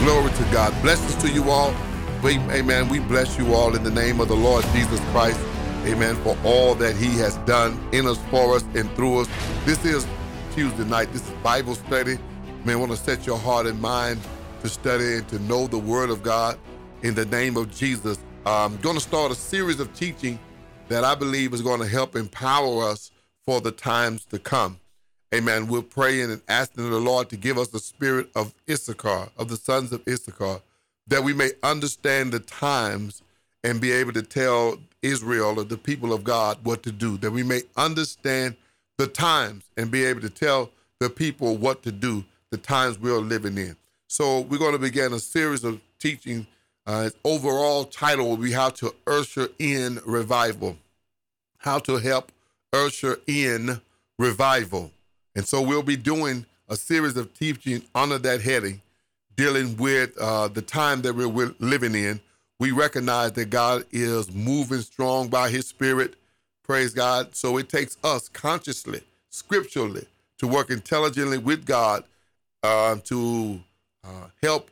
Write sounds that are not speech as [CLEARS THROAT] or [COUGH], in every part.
Glory to God. Blessings to you all. Amen. We bless you all in the name of the Lord Jesus Christ. Amen. For all that he has done in us, for us, and through us. This is Tuesday night. This is Bible study. Man, I want to set your heart and mind to study and to know the Word of God in the name of Jesus. I'm going to start a series of teaching that I believe is going to help empower us for the times to come. Amen. We're praying and asking the Lord to give us the spirit of Issachar, of the sons of Issachar, that we may understand the times and be able to tell Israel or the people of God what to do, that we may understand the times and be able to tell the people what to do, the times we're living in. So we're going to begin a series of teaching. Uh, its overall title will be How to Usher in Revival. How to help usher in revival. And so we'll be doing a series of teaching under that heading, dealing with uh, the time that we're living in. We recognize that God is moving strong by his spirit. Praise God. So it takes us consciously, scripturally, to work intelligently with God uh, to uh, help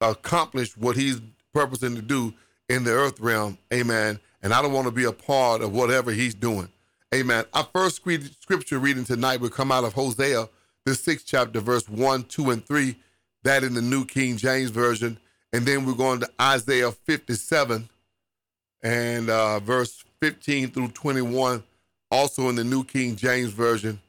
accomplish what he's purposing to do in the earth realm. Amen. And I don't want to be a part of whatever he's doing. Amen. Our first scripture reading tonight will come out of Hosea, the sixth chapter, verse 1, 2, and 3. That in the New King James Version. And then we're going to Isaiah 57 and uh, verse 15 through 21, also in the New King James Version.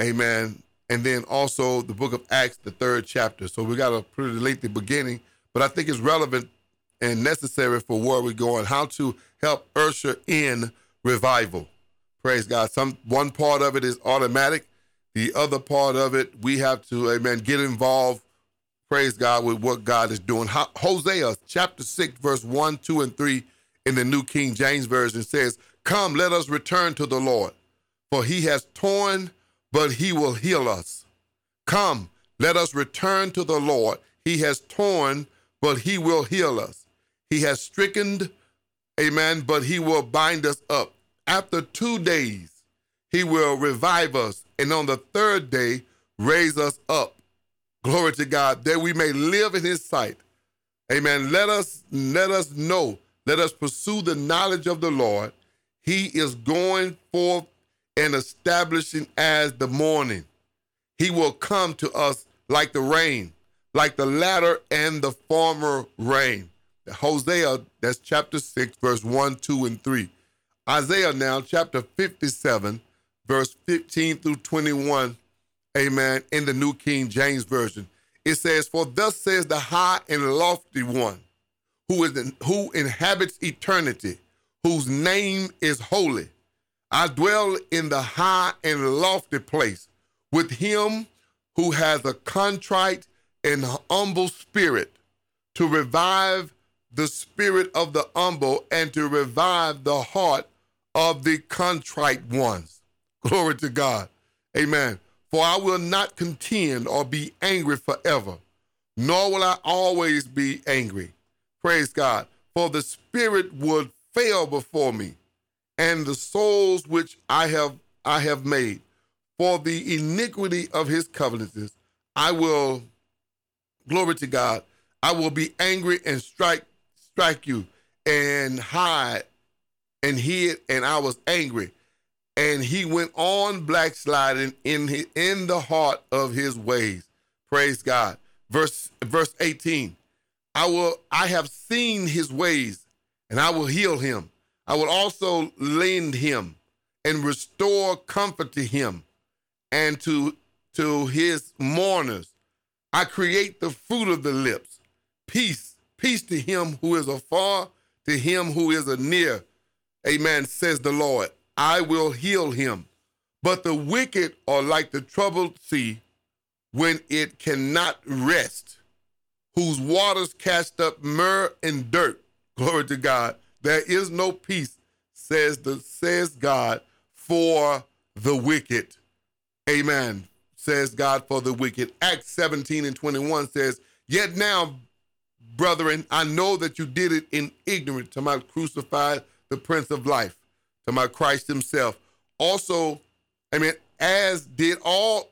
Amen. And then also the book of Acts, the third chapter. So we got a pretty lengthy beginning, but I think it's relevant and necessary for where we're going, how to help usher in revival. Praise God. Some one part of it is automatic. The other part of it, we have to, amen, get involved, praise God, with what God is doing. Hosea chapter 6, verse 1, 2, and 3 in the New King James Version says, Come, let us return to the Lord, for he has torn, but he will heal us. Come, let us return to the Lord. He has torn, but he will heal us. He has stricken, amen, but he will bind us up. After two days, he will revive us, and on the third day, raise us up. Glory to God, that we may live in his sight. Amen. Let us let us know, let us pursue the knowledge of the Lord. He is going forth and establishing as the morning. He will come to us like the rain, like the latter and the former rain. Hosea, that's chapter 6, verse 1, 2, and 3. Isaiah now, chapter 57, verse 15 through 21, amen, in the New King James Version. It says, For thus says the high and lofty one, who is in, who inhabits eternity, whose name is holy. I dwell in the high and lofty place with him who has a contrite and humble spirit, to revive the spirit of the humble and to revive the heart of the contrite ones. Glory to God. Amen. For I will not contend or be angry forever, nor will I always be angry. Praise God. For the spirit would fail before me, and the souls which I have I have made. For the iniquity of his covenants, I will, glory to God, I will be angry and strike strike you and hide and hid, and I was angry. And he went on blacksliding in his, in the heart of his ways. Praise God. Verse verse 18. I will I have seen his ways, and I will heal him. I will also lend him and restore comfort to him and to to his mourners. I create the fruit of the lips. Peace, peace to him who is afar, to him who is near Amen, says the Lord. I will heal him. But the wicked are like the troubled sea when it cannot rest, whose waters cast up myrrh and dirt. [LAUGHS] Glory to God. There is no peace, says the says God, for the wicked. Amen. Says God for the wicked. Acts 17 and 21 says, Yet now, brethren, I know that you did it in ignorance to my crucified the Prince of Life, to my Christ Himself. Also, I mean, as did all,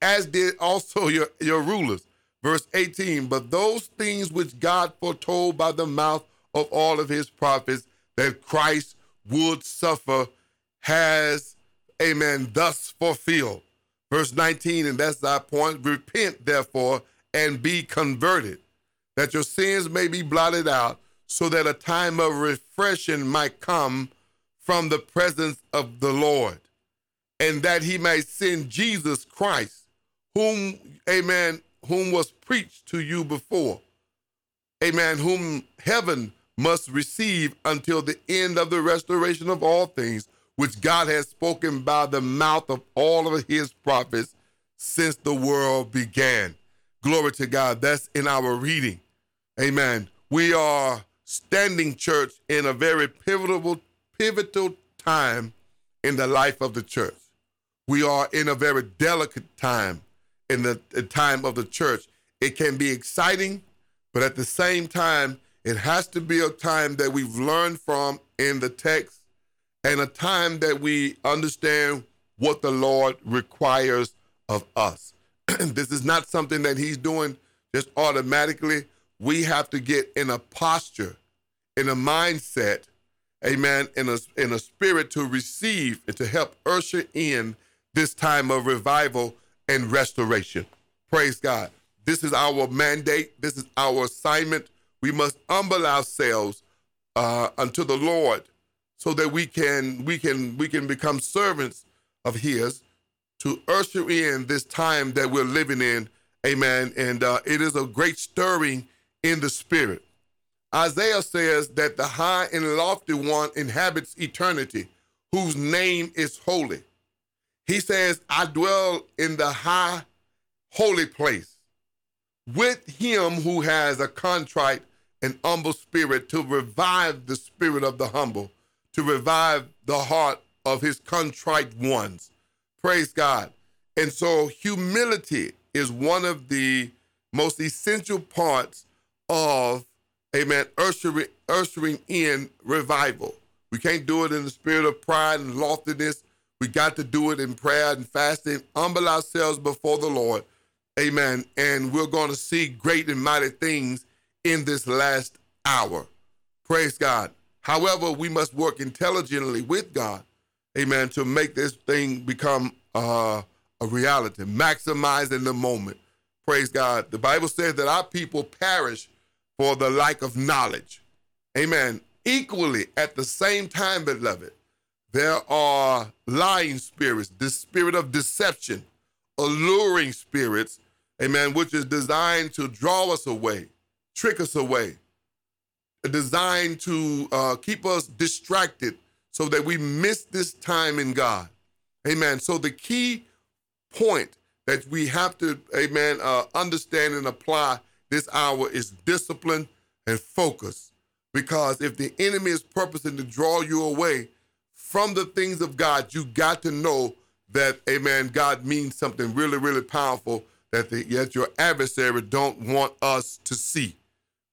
as did also [LAUGHS] your your rulers. Verse 18, but those things which God foretold by the mouth of all of his prophets that Christ would suffer has, amen, thus fulfilled. Verse 19, and that's our point repent, therefore, and be converted, that your sins may be blotted out, so that a time of refreshing might come from the presence of the Lord, and that he might send Jesus Christ, whom, amen, whom was preached to you before, amen, whom heaven must receive until the end of the restoration of all things, which God has spoken by the mouth of all of his prophets since the world began. Glory to God. That's in our reading. Amen. We are standing church in a very pivotal pivotal time in the life of the church. We are in a very delicate time in the, the time of the church. It can be exciting, but at the same time, it has to be a time that we've learned from in the text and a time that we understand what the Lord requires of us. [CLEARS THROAT] this is not something that He's doing just automatically. We have to get in a posture, in a mindset, amen, in a, in a spirit to receive and to help usher in this time of revival and restoration. Praise God. This is our mandate, this is our assignment we must humble ourselves uh, unto the Lord so that we can we can we can become servants of his to usher in this time that we're living in amen and uh, it is a great stirring in the spirit isaiah says that the high and lofty one inhabits eternity whose name is holy he says i dwell in the high holy place with him who has a contrite and humble spirit to revive the spirit of the humble, to revive the heart of his contrite ones. Praise God. And so humility is one of the most essential parts of, amen, ushering, ushering in revival. We can't do it in the spirit of pride and loftiness. We got to do it in prayer and fasting, humble ourselves before the Lord. Amen. And we're going to see great and mighty things in this last hour. Praise God. However, we must work intelligently with God, amen, to make this thing become uh, a reality, maximizing the moment. Praise God. The Bible says that our people perish for the lack of knowledge. Amen. Equally, at the same time, beloved, there are lying spirits, the spirit of deception, alluring spirits, amen, which is designed to draw us away trick us away, designed to uh, keep us distracted so that we miss this time in God. Amen. So the key point that we have to, amen, uh, understand and apply this hour is discipline and focus. Because if the enemy is purposing to draw you away from the things of God, you got to know that, amen, God means something really, really powerful that, the, your adversary don't want us to see.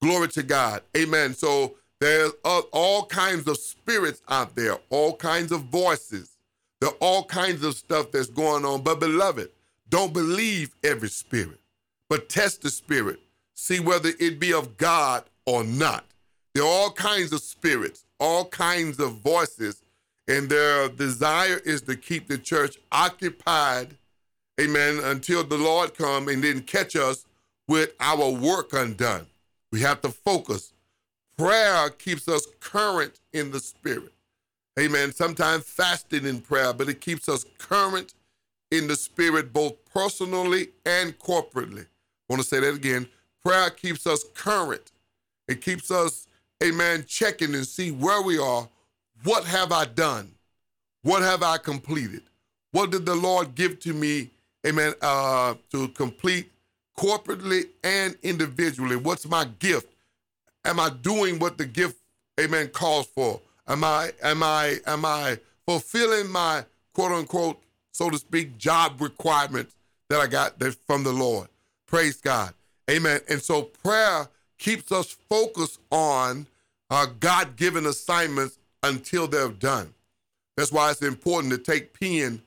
Glory to God. Amen. So there's uh, all kinds of spirits out there, all kinds of voices. There are all kinds of stuff that's going on. But beloved, don't believe every spirit, but test the spirit. See whether it be of God or not. There are all kinds of spirits, all kinds of voices, and their desire is to keep the church occupied, amen, until the Lord come and then catch us with our work undone. We have to focus. Prayer keeps us current in the spirit. Amen. Sometimes fasting in prayer, but it keeps us current in the spirit, both personally and corporately. I want to say that again. Prayer keeps us current. It keeps us, amen, checking and see where we are. What have I done? What have I completed? What did the Lord give to me, amen, uh, to complete corporately and individually. What's my gift? Am I doing what the gift, amen, calls for? Am I, am I, am I fulfilling my quote unquote, so to speak, job requirements that I got from the Lord? Praise God. Amen. And so prayer keeps us focused on uh, our God given assignments until they're done. That's why it's important to take pen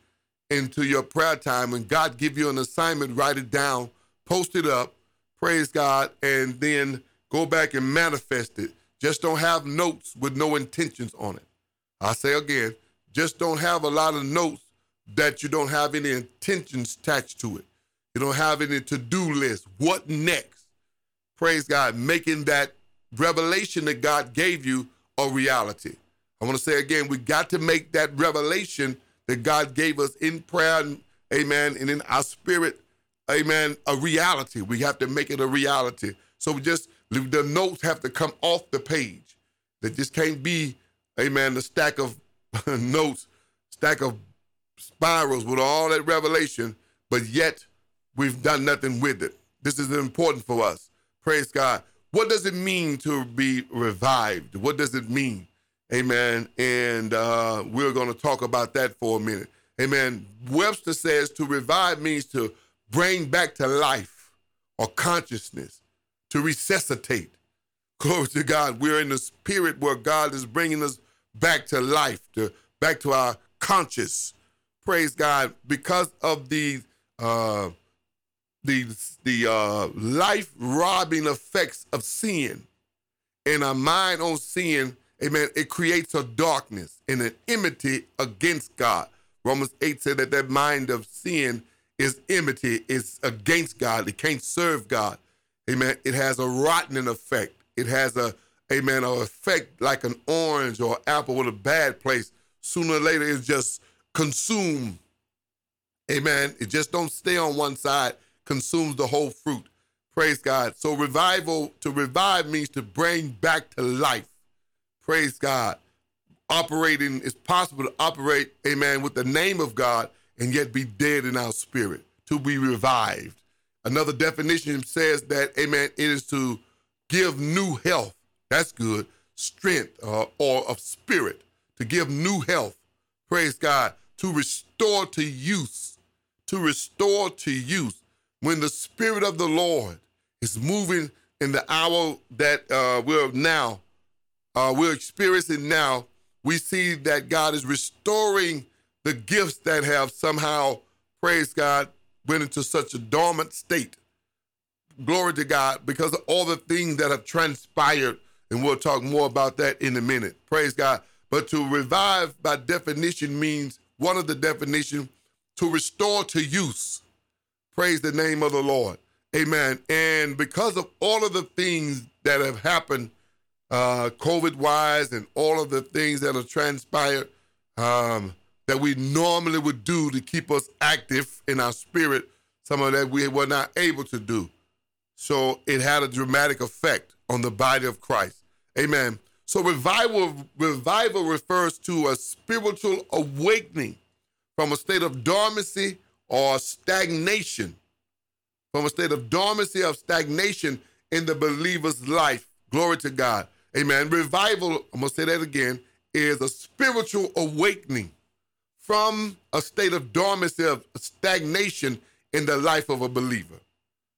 into your prayer time. When God give you an assignment, write it down post it up, praise God, and then go back and manifest it. Just don't have notes with no intentions on it. I say again, just don't have a lot of notes that you don't have any intentions attached to it. You don't have any to do list. What next? Praise God, making that revelation that God gave you a reality. I want to say again, we got to make that revelation that God gave us in prayer, amen, and in our spirit, amen, a reality. We have to make it a reality. So we just, the notes have to come off the page. That just can't be, amen, the stack of [LAUGHS] notes, stack of spirals with all that revelation, but yet we've done nothing with it. This is important for us. Praise God. What does it mean to be revived? What does it mean? Amen. And uh, we're going to talk about that for a minute. Amen. Webster says to revive means to bring back to life or consciousness, to resuscitate. Glory to God. We're in the spirit where God is bringing us back to life, to back to our conscious. Praise God. Because of the uh, the the uh, life robbing effects of sin and our mind on sin, amen, it creates a darkness and an enmity against God. Romans 8 said that that mind of sin is enmity, it's against God. It can't serve God. Amen. It has a rotten effect. It has a, amen, an effect like an orange or apple with a bad place. Sooner or later, it's just consumed. Amen. It just don't stay on one side consumes the whole fruit. Praise God. So revival, to revive means to bring back to life. Praise God. Operating, it's possible to operate, amen, with the name of God and yet be dead in our spirit, to be revived. Another definition says that, amen, it is to give new health. That's good. Strength uh, or of spirit, to give new health. Praise God. To restore to use. To restore to use when the Spirit of the Lord is moving in the hour that uh, we're now, uh, we're experiencing now, we see that God is restoring the gifts that have somehow, praise God, went into such a dormant state. Glory to God, because of all the things that have transpired, and we'll talk more about that in a minute. Praise God. But to revive, by definition, means one of the definition to restore to use. Praise the name of the Lord. Amen. And because of all of the things that have happened, uh, COVID wise, and all of the things that have transpired um, that we normally would do to keep us active in our spirit, some of that we were not able to do. So it had a dramatic effect on the body of Christ. Amen. So revival revival refers to a spiritual awakening from a state of dormancy or stagnation, from a state of dormancy of stagnation in the believer's life. Glory to God. Amen. Revival, I'm going to say that again, is a spiritual awakening from a state of dormancy of stagnation in the life of a believer.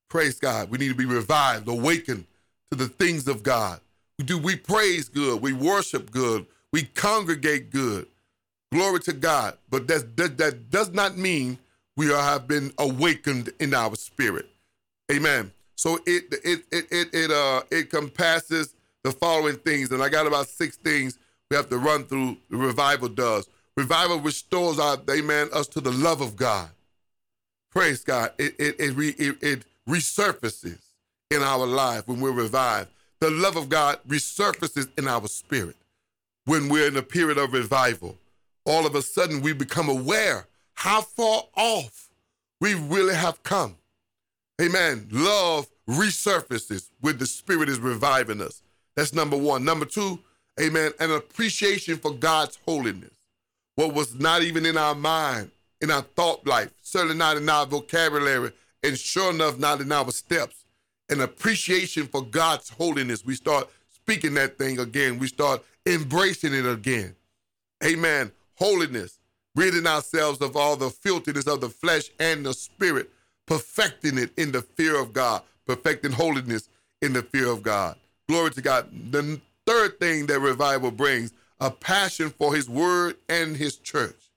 Praise God. We need to be revived, awakened to the things of God. We do we praise good, we worship good, we congregate good. Glory to God. But that, that, that does not mean we have been awakened in our spirit. Amen. So it it it it it uh it compasses the following things, and I got about six things we have to run through. The revival does. Revival restores our amen us to the love of God. Praise God. It it it, re, it, it resurfaces in our life when we're revived. The love of God resurfaces in our spirit when we're in a period of revival. All of a sudden, we become aware how far off we really have come. Amen. Love resurfaces when the Spirit is reviving us. That's number one. Number two, amen, an appreciation for God's holiness. What was not even in our mind, in our thought life, certainly not in our vocabulary, and sure enough, not in our steps. An appreciation for God's holiness. We start speaking that thing again. We start embracing it again. Amen. Holiness ridding ourselves of all the filthiness of the flesh and the spirit, perfecting it in the fear of God, perfecting holiness in the fear of God. Glory to God. The third thing that revival brings a passion for his word and his church.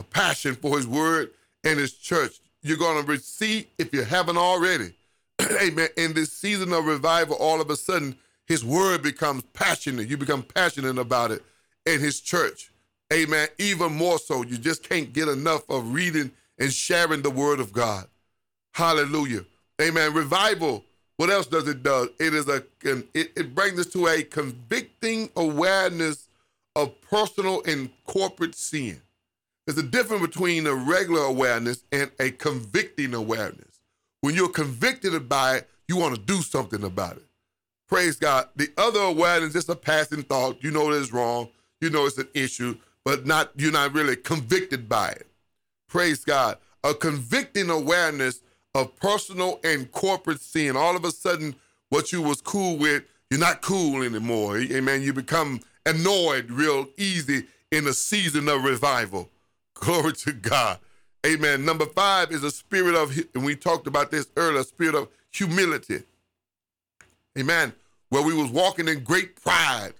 A passion for his word and his church. You're going to receive, if you haven't already, [CLEARS THROAT] amen, in this season of revival, all of a sudden, his word becomes passionate. You become passionate about it in his church. Amen. Even more so, you just can't get enough of reading and sharing the word of God. Hallelujah. Amen. Revival. What else does it do? It is a it, it brings us to a convicting awareness of personal and corporate sin. There's a difference between a regular awareness and a convicting awareness. When you're convicted by it, you want to do something about it. Praise God. The other awareness is a passing thought. You know it's wrong. You know it's an issue, but not you're not really convicted by it. Praise God. A convicting awareness of personal and corporate sin. All of a sudden, what you was cool with, you're not cool anymore. Amen. You become annoyed real easy in a season of revival. [LAUGHS] Glory to God. Amen. Number five is a spirit of, and we talked about this earlier, spirit of humility. Amen. Where we was walking in great pride,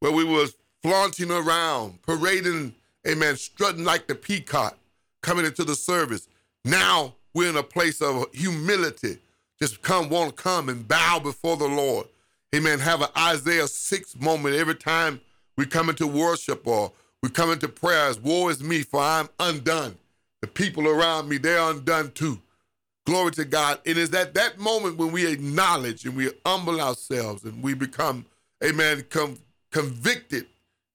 where we was flaunting around, parading, amen, strutting like the peacock, coming into the service. Now we're in a place of humility. Just come, want to come and bow before the Lord. Amen. Have an Isaiah 6 moment every time we come into worship or we come into prayers. Woe is me, for I'm undone. The people around me, they're undone too. Glory to God. It is at that moment when we acknowledge and we humble ourselves and we become, amen, com- convicted,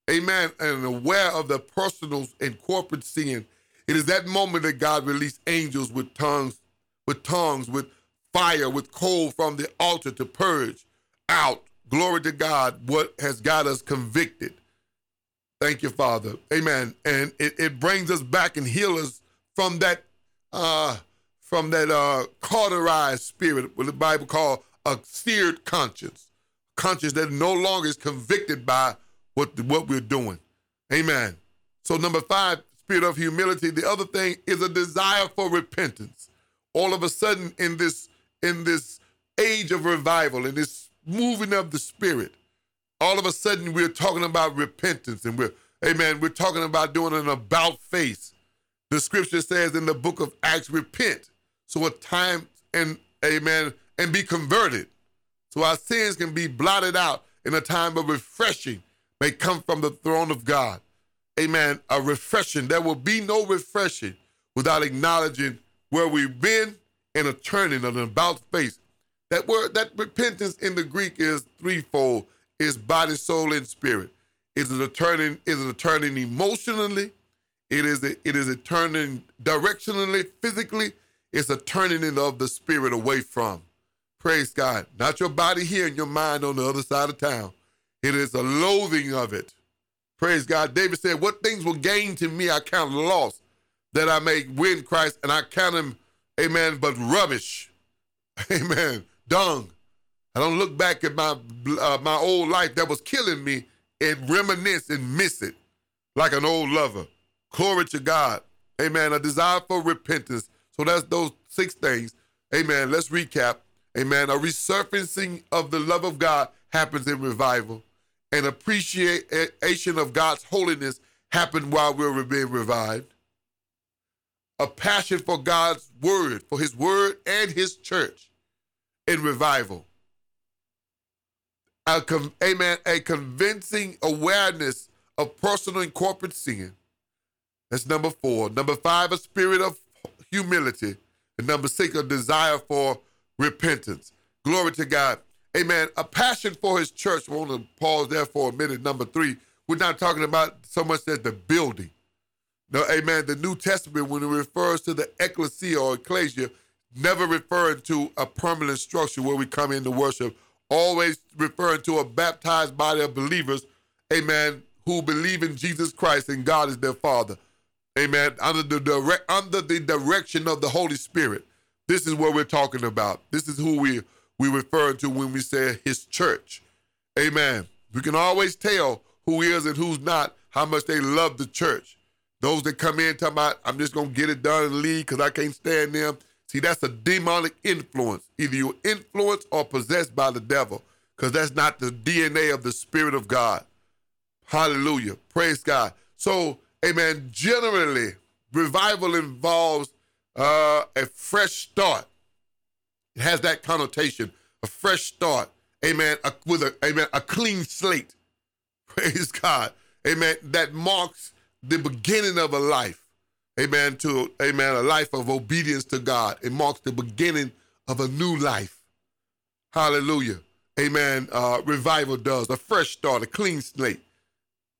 amen, and aware of the personal and corporate sin. It is that moment that God released angels with tongues, with tongues, with fire, with coal from the altar to purge out, glory to God, what has got us convicted. Thank you, Father. Amen. And it, it brings us back and heals us from that uh, from that uh, cauterized spirit, what the Bible called a seared conscience, conscience that no longer is convicted by what what we're doing. Amen. So number five, spirit of humility. The other thing is a desire for repentance. All of a sudden, in this in this age of revival, in this moving of the spirit, all of a sudden we're talking about repentance, and we're Amen. We're talking about doing an about face. The scripture says in the book of Acts, repent so a time and amen and be converted so our sins can be blotted out in a time of refreshing may come from the throne of God. Amen. A refreshing. There will be no refreshing without acknowledging where we've been and a turning of an about face. That word, that repentance in the Greek is threefold: is body, soul, and spirit. Is it a turning? Is it a turning emotionally? It is a, it is a turning directionally, physically, it's a turning in of the spirit away from. Praise God. Not your body here and your mind on the other side of town. It is a loathing of it. Praise God. David said, What things will gain to me I count loss, that I may win Christ, and I count him, amen, but rubbish. [LAUGHS] Amen. Dung. I don't look back at my uh, my old life that was killing me and reminisce and miss it like an old lover. Glory to God. Amen. A desire for repentance so that's those six things. Amen. Let's recap. Amen. A resurfacing of the love of God happens in revival. An appreciation of God's holiness happened while we were being revived. A passion for God's word, for his word and his church in revival. A, amen. A convincing awareness of personal and corporate sin. That's number four. Number five, a spirit of humility. And number six, a desire for repentance. Glory to God. Amen. A passion for his church. We want to pause there for a minute. Number three, we're not talking about so much as the building. No, amen. The New Testament, when it refers to the ecclesia or ecclesia, never referring to a permanent structure where we come into worship, always referring to a baptized body of believers, amen, who believe in Jesus Christ and God is their Father. Amen. Under the direct under the direction of the Holy Spirit. This is what we're talking about. This is who we we refer to when we say his church. Amen. We can always tell who is and who's not, how much they love the church. Those that come in talking about, I'm just gonna get it done and leave because I can't stand them. See, that's a demonic influence. Either you're influenced or possessed by the devil, because that's not the DNA of the Spirit of God. Hallelujah. Praise God. So amen, generally, revival involves uh, a fresh start. It has that connotation, a fresh start. Amen. A, with a amen, a clean slate. [LAUGHS] Praise God. Amen. That marks the beginning of a life. Amen. To amen, a life of obedience to God. It marks the beginning of a new life. Hallelujah. Amen. Uh, revival does a fresh start, a clean slate.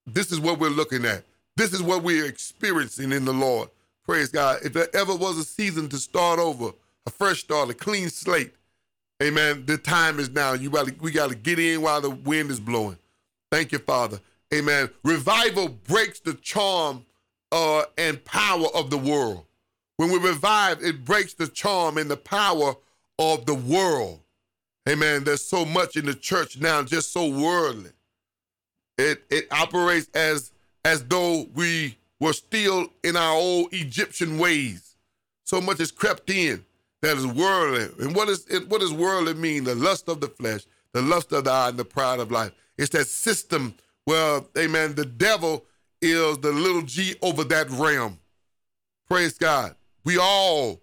This is what we're looking at. This is what we're experiencing in the Lord. Praise God. If there ever was a season to start over, a fresh start, a clean slate, amen, the time is now. You gotta, we got to get in while the wind is blowing. Thank you, Father. Amen. Revival breaks the charm uh, and power of the world. When we revive, it breaks the charm and the power of the world. Amen. There's so much in the church now, just so worldly. It it operates as as though we were still in our old Egyptian ways. So much has crept in that is worldly. And what is it, what does worldly mean? The lust of the flesh, the lust of the eye, and the pride of life. It's that system where, amen, the devil is the little g over that realm. Praise God. We all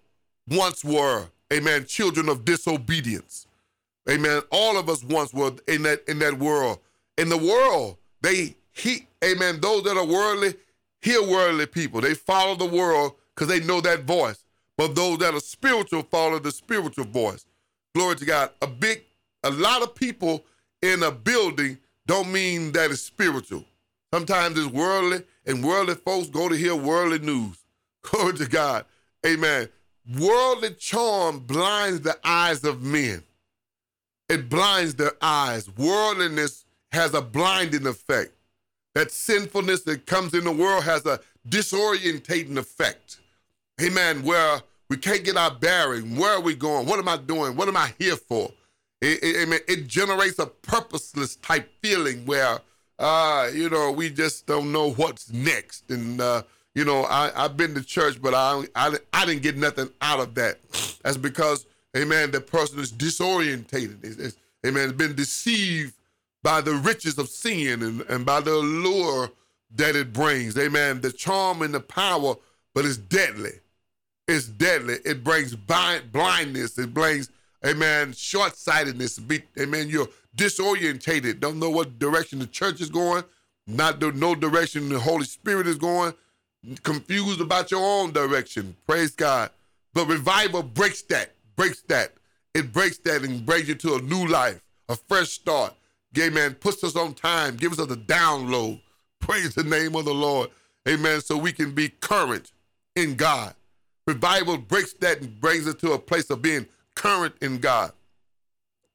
once were, amen, children of disobedience. Amen. All of us once were in that in that world. In the world, they he, amen. Those that are worldly, hear worldly people. They follow the world because they know that voice. But those that are spiritual follow the spiritual voice. Glory to God. A big, a lot of people in a building don't mean that it's spiritual. Sometimes it's worldly, and worldly folks go to hear worldly news. [LAUGHS] Glory to God. Amen. Worldly charm blinds the eyes of men. It blinds their eyes. Worldliness has a blinding effect. That sinfulness that comes in the world has a disorientating effect. Amen. Where we can't get our bearing. Where are we going? What am I doing? What am I here for? It, it, it generates a purposeless type feeling where, uh, you know, we just don't know what's next. And, uh, you know, I, I've been to church, but I, I, I didn't get nothing out of that. That's because, amen, the person is disorientated. It's, it's, amen, been deceived by the riches of sin and, and by the allure that it brings. Amen. The charm and the power, but it's deadly. It's deadly. It brings blindness. It brings, amen, short sightedness. Amen. You're disorientated. Don't know what direction the church is going, not the, no direction the Holy Spirit is going, confused about your own direction. Praise God. But revival breaks that, breaks that. It breaks that and brings you to a new life, a fresh start. Gay man puts us on time, gives us a download. Praise the name of the Lord. Amen. So we can be current in God. Revival breaks that and brings us to a place of being current in God.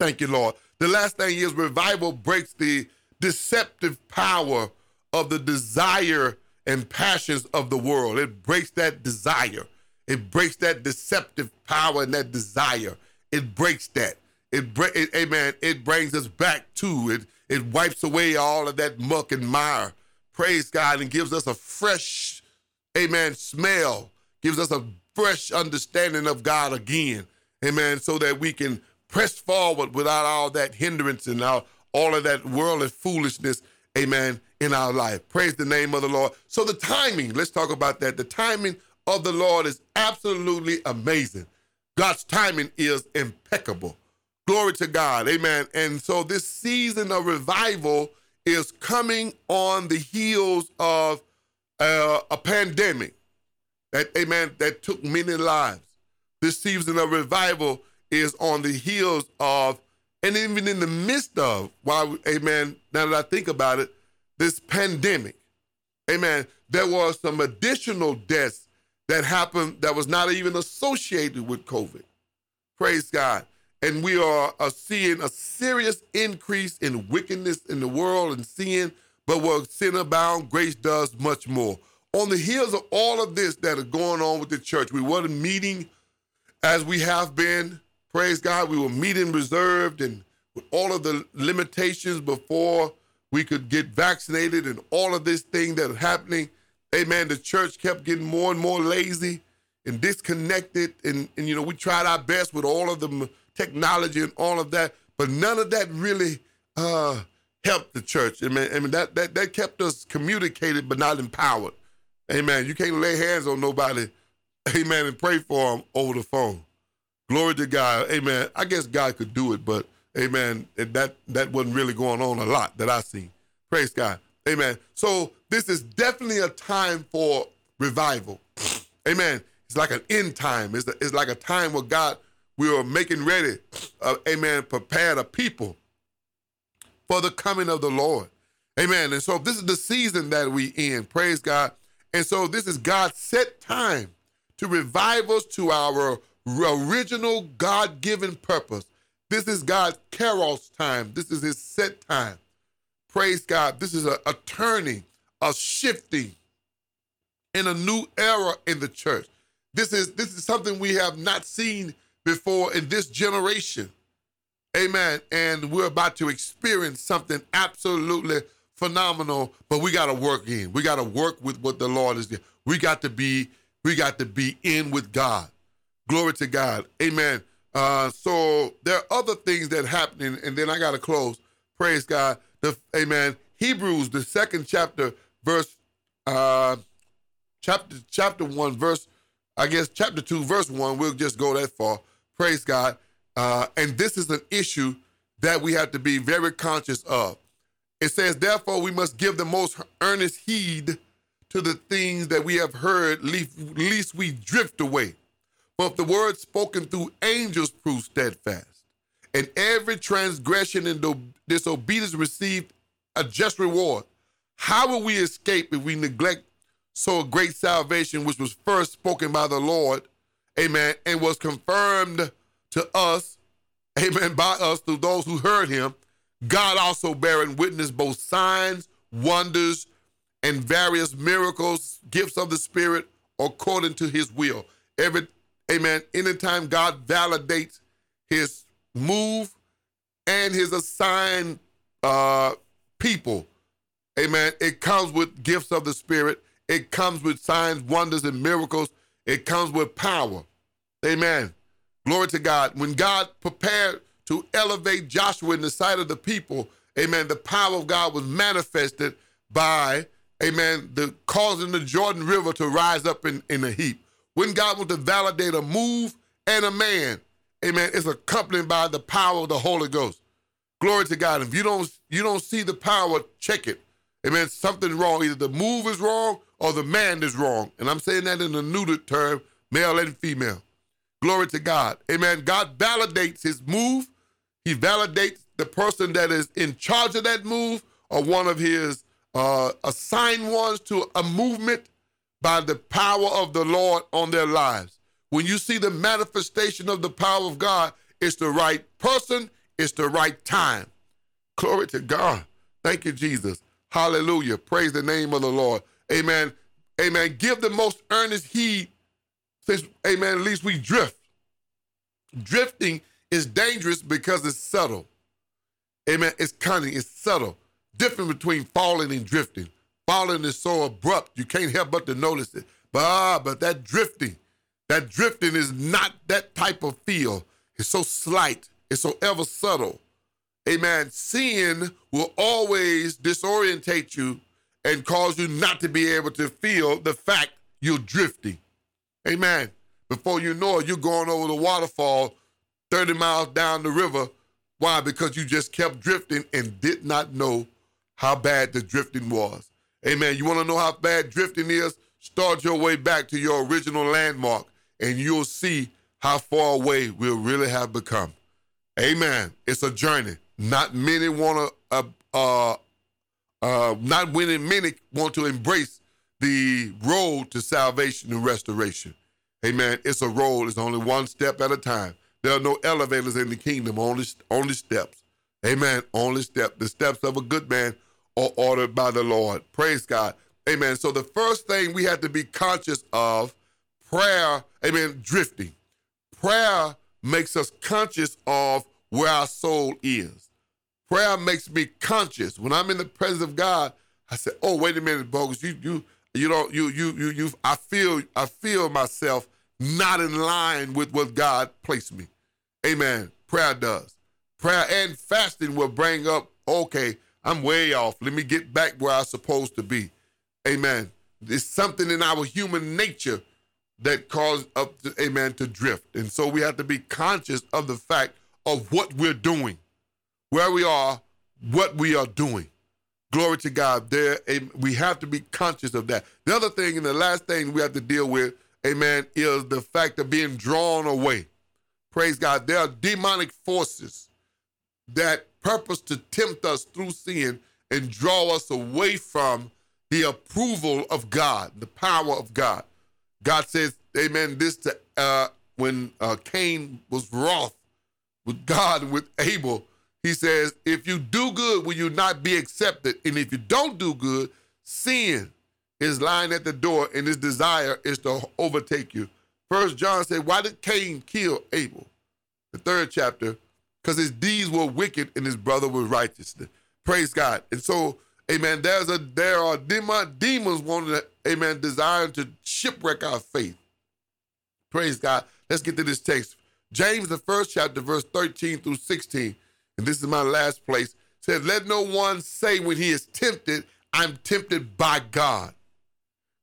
Thank you, Lord. The last thing is revival breaks the deceptive power of the desire and passions of the world. It breaks that desire. It breaks that deceptive power and that desire. It breaks that. It, it amen. It brings us back to it. It wipes away all of that muck and mire. Praise God and gives us a fresh, amen, smell. Gives us a fresh understanding of God again. Amen. So that we can press forward without all that hindrance and all, all of that worldly foolishness. Amen. In our life. Praise the name of the Lord. So the timing, let's talk about that. The timing of the Lord is absolutely amazing. God's timing is impeccable. Glory to God. Amen. And so this season of revival is coming on the heels of uh, a pandemic that, amen, that took many lives. This season of revival is on the heels of, and even in the midst of, why, amen, now that I think about it, this pandemic. Amen. There was some additional deaths that happened that was not even associated with COVID. Praise God and we are, seeing a serious increase in wickedness in the world and sin, but where sin abound, grace does much more. On the heels of all of this that is going on with the church, we were meeting as we have been. Praise God, we were meeting reserved and with all of the limitations before we could get vaccinated and all of this thing that is happening. Amen. The church kept getting more and more lazy and disconnected. And, and you know, we tried our best with all of the technology and all of that, but none of that really uh, helped the church. I mean, I mean that, that that kept us communicated but not empowered. Amen. You can't lay hands on nobody, amen, and pray for them over the phone. Glory to God. Amen. I guess God could do it, but amen. That that wasn't really going on a lot that I seen. Praise God. Amen. So this is definitely a time for revival. [SNIFFS] Amen. It's like an end time. It's, it's like a time where God, we are making ready, uh, amen, prepare the people for the coming of the Lord. Amen. And so this is the season that we in. Praise God. And so this is God's set time to revive us to our original God given purpose. This is God's Kairos time. This is his set time. Praise God. This is a, a turning, a shifting in a new era in the church. This is this is something we have not seen before in this generation. Amen. And we're about to experience something absolutely phenomenal, but we got to work in. We got to work with what the Lord is doing. We got to be we got to be in with God. Glory to God. Amen. Uh, so there are other things that happening, and then I got to close. Praise God. The, amen. Hebrews, the second chapter, verse, uh, chapter chapter one, verse, I guess chapter two, verse one. We'll just go that far. Praise God. Uh, and this is an issue that we have to be very conscious of. It says, therefore, we must give the most earnest heed to the things that we have heard, lest we drift away. For if the word spoken through angels prove steadfast, and every transgression and disobedience received a just reward, how will we escape if we neglect so great salvation, which was first spoken by the Lord, amen, and was confirmed to us, amen, by us through those who heard him? God also bearing witness both signs, wonders, and various miracles, gifts of the Spirit, according to his will. Every Amen. Anytime God validates his move and his assigned uh, people, amen, it comes with gifts of the Spirit. It comes with signs, wonders, and miracles. It comes with power. Amen. Glory to God. When God prepared to elevate Joshua in the sight of the people, amen, the power of God was manifested by, amen, the causing the Jordan River to rise up in, in a heap. When God wants to validate a move and a man, amen, it's accompanied by the power of the Holy Ghost. Glory to God. If you don't you don't see the power, check it. Amen. Something's wrong. Either the move is wrong or the man is wrong. And I'm saying that in a neutered term, male and female. Glory to God. Amen. God validates his move. He validates the person that is in charge of that move or one of his uh, assigned ones to a movement by the power of the Lord on their lives. When you see the manifestation of the power of God, it's the right person, it's the right time. Glory to God. Thank you, Jesus. Hallelujah. Praise the name of the Lord. Amen. Amen. Give the most earnest heed, since, amen, at least we drift. Drifting is dangerous because it's subtle. Amen. It's cunning, it's subtle. Different between falling and drifting. Falling is so abrupt, you can't help but to notice it. But, ah, but that drifting, that drifting is not that type of feel. It's so slight, it's so ever subtle. Amen. Sin will always disorientate you and cause you not to be able to feel the fact you're drifting. Amen. Before you know it, you're going over the waterfall 30 miles down the river. Why? Because you just kept drifting and did not know how bad the drifting was. Amen. You want to know how bad drifting is? Start your way back to your original landmark, and you'll see how far away we'll really have become. Amen. It's a journey. Not many want to, uh, uh, uh, not many, many want to embrace the road to salvation and restoration. Amen. It's a road. It's only one step at a time. There are no elevators in the kingdom. Only, only steps. Amen. Only step. The steps of a good man are ordered by the Lord. Praise God. Amen. So the first thing we have to be conscious of prayer, amen, drifting. Prayer makes us conscious of where our soul is. Prayer makes me conscious. When I'm in the presence of God, I say, "Oh, wait a minute, bogus. You you you don't you you you you I feel I feel myself not in line with what God placed me." Amen. Prayer does. Prayer and fasting will bring up, okay, I'm way off. Let me get back where I'm supposed to be. Amen. There's something in our human nature that cause up to, amen, to drift. And so we have to be conscious of the fact of what we're doing, where we are, what we are doing. Glory to God. There, we have to be conscious of that. The other thing, and the last thing we have to deal with, amen, is the fact of being drawn away. Praise God. There are demonic forces that purpose to tempt us through sin and draw us away from the approval of God, the power of God. God says, Amen. This to uh, when uh, Cain was wroth with God with Abel, he says, If you do good, will you not be accepted? And if you don't do good, sin is lying at the door, and his desire is to overtake you. First John said, Why did Cain kill Abel? The third chapter, because his deeds were wicked and his brother was righteous. Praise God. And so, amen, there's a there are demon, demons wanting to, amen, desiring to shipwreck our faith. Praise God. Let's get to this text. James, the first chapter, verse 13 through 16, and this is my last place, said, Let no one say when he is tempted, I'm tempted by God.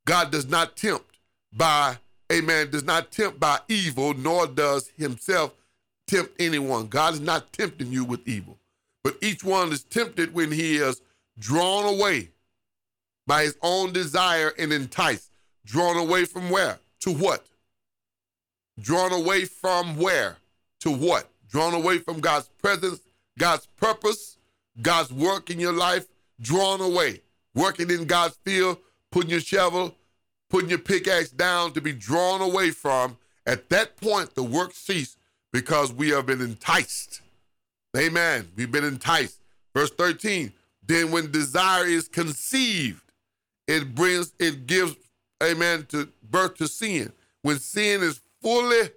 God does not tempt by, amen, does not tempt by evil, nor does himself tempt anyone. God is not tempting you with evil. But each one is tempted when he is drawn away by his own desire and enticed. Drawn away from where? To what? Drawn away from where? To what? Drawn away from God's presence, God's purpose, God's work in your life. Drawn away. Working in God's field, putting your shovel, putting your pickaxe down to be drawn away from. At that point, the work ceased because we have been enticed. Amen. We've been enticed. Verse 13. Then when desire is conceived, it brings, it gives, amen, to birth to sin. When sin is fully,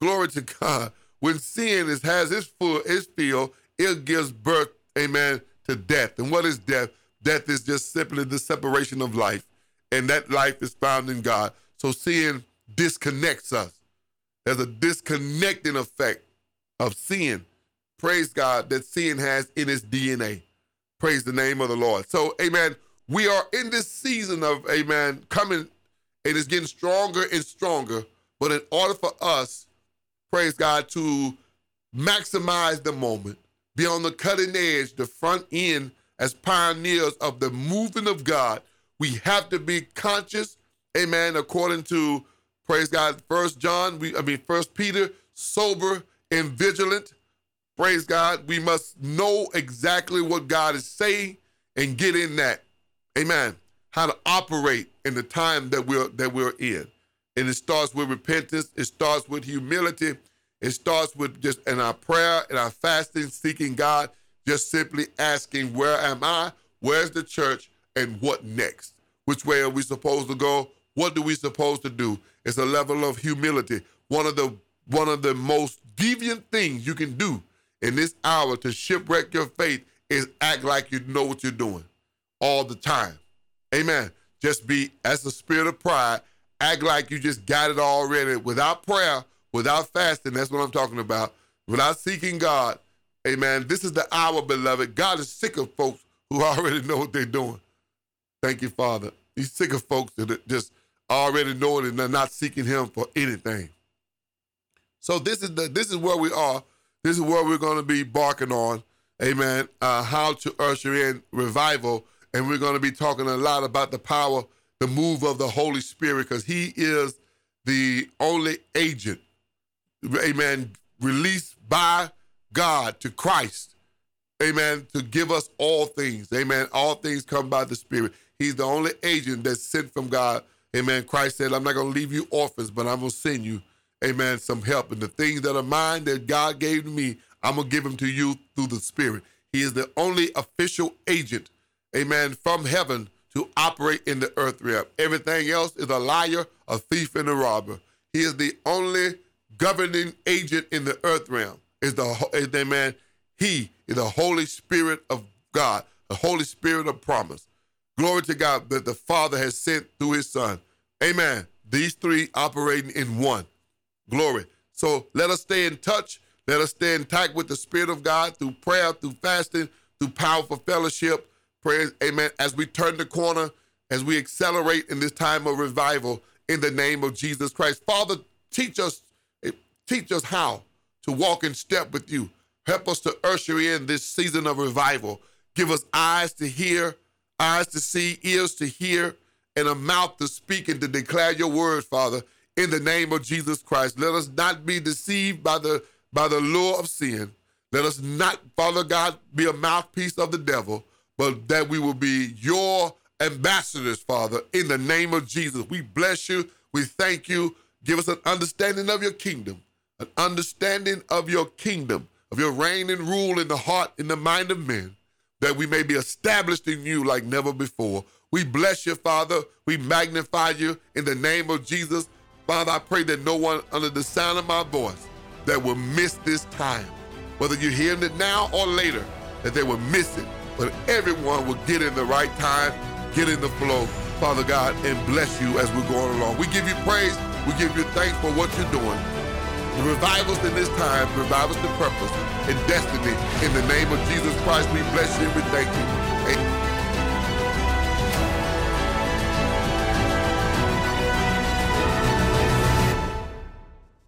glory to God, when sin is has its full, its fill, it gives birth, amen, to death. And what is death? Death is just simply the separation of life. And that life is found in God. So sin disconnects us. There's a disconnecting effect of sin. Praise God that sin has in its DNA. Praise the name of the Lord. So, amen. We are in this season of, amen, coming, and it's getting stronger and stronger. But in order for us, praise God, to maximize the moment, be on the cutting edge, the front end as pioneers of the movement of God, we have to be conscious, amen, according to praise God, first John, we I mean first Peter, sober and vigilant. Praise God. We must know exactly what God is saying and get in that. Amen. How to operate in the time that we're that we're in. And it starts with repentance, it starts with humility, it starts with just in our prayer and our fasting, seeking God, just simply asking, Where am I? Where's the church? And what next? Which way are we supposed to go? What do we supposed to do? It's a level of humility. One of the one of the most deviant things you can do in this hour to shipwreck your faith is act like you know what you're doing all the time. Amen. Just be as the spirit of pride, act like you just got it already without prayer, without fasting. That's what I'm talking about. Without seeking God. Amen. This is the hour, beloved. God is sick of folks who [LAUGHS] already know what they're doing. Thank you, Father. He's sick of folks that just already know it and they're not seeking Him for anything. So this is the this is where we are. This is where we're going to be barking on. Amen. Uh, how to usher in revival, and we're going to be talking a lot about the power, the move of the Holy Spirit, because He is the only agent. Amen. Released by God to Christ. Amen. To give us all things. Amen. All things come by the Spirit. He's the only agent that's sent from God. Amen. Christ said, I'm not going to leave you orphans, but I'm going to send you amen, some help. And the things that are mine that God gave to me, I'm going to give them to you through the Spirit. He is the only official agent, amen, from heaven to operate in the earth realm. Everything else is a liar, a thief, and a robber. He is the only governing agent in the earth realm. Is the man? He is the Holy Spirit of God, the Holy Spirit of promise. Glory to God that the Father has sent through His Son. Amen. These three operating in one. Glory. So let us stay in touch. Let us stay in touch with the Spirit of God through prayer, through fasting, through powerful fellowship. Praise, amen. As we turn the corner, as we accelerate in this time of revival in the name of Jesus Christ. Father, teach us, teach us how to walk in step with you. Help us to usher in this season of revival. Give us eyes to hear, eyes to see, ears to hear, and a mouth to speak and to declare your word, Father, in the name of Jesus Christ. Let us not be deceived by the by the lure of sin. Let us not, Father God, be a mouthpiece of the devil, but that we will be your ambassadors, Father, in the name of Jesus. We bless you. We thank you. Give us an understanding of your kingdom, an understanding of your kingdom, of your reign and rule in the heart, in the mind of men, that we may be established in you like never before. We bless you, Father. We magnify you in the name of Jesus. Father, I pray that no one under the sound of my voice that will miss this time, whether you're hearing it now or later, that they will miss it, but everyone will get in the right time, get in the flow, Father God, and bless you as we're going along. We give you praise. We give you thanks for what you're doing. Revivals in this time, revivals to purpose and destiny. In the name of Jesus Christ, we bless you and we thank you. Amen.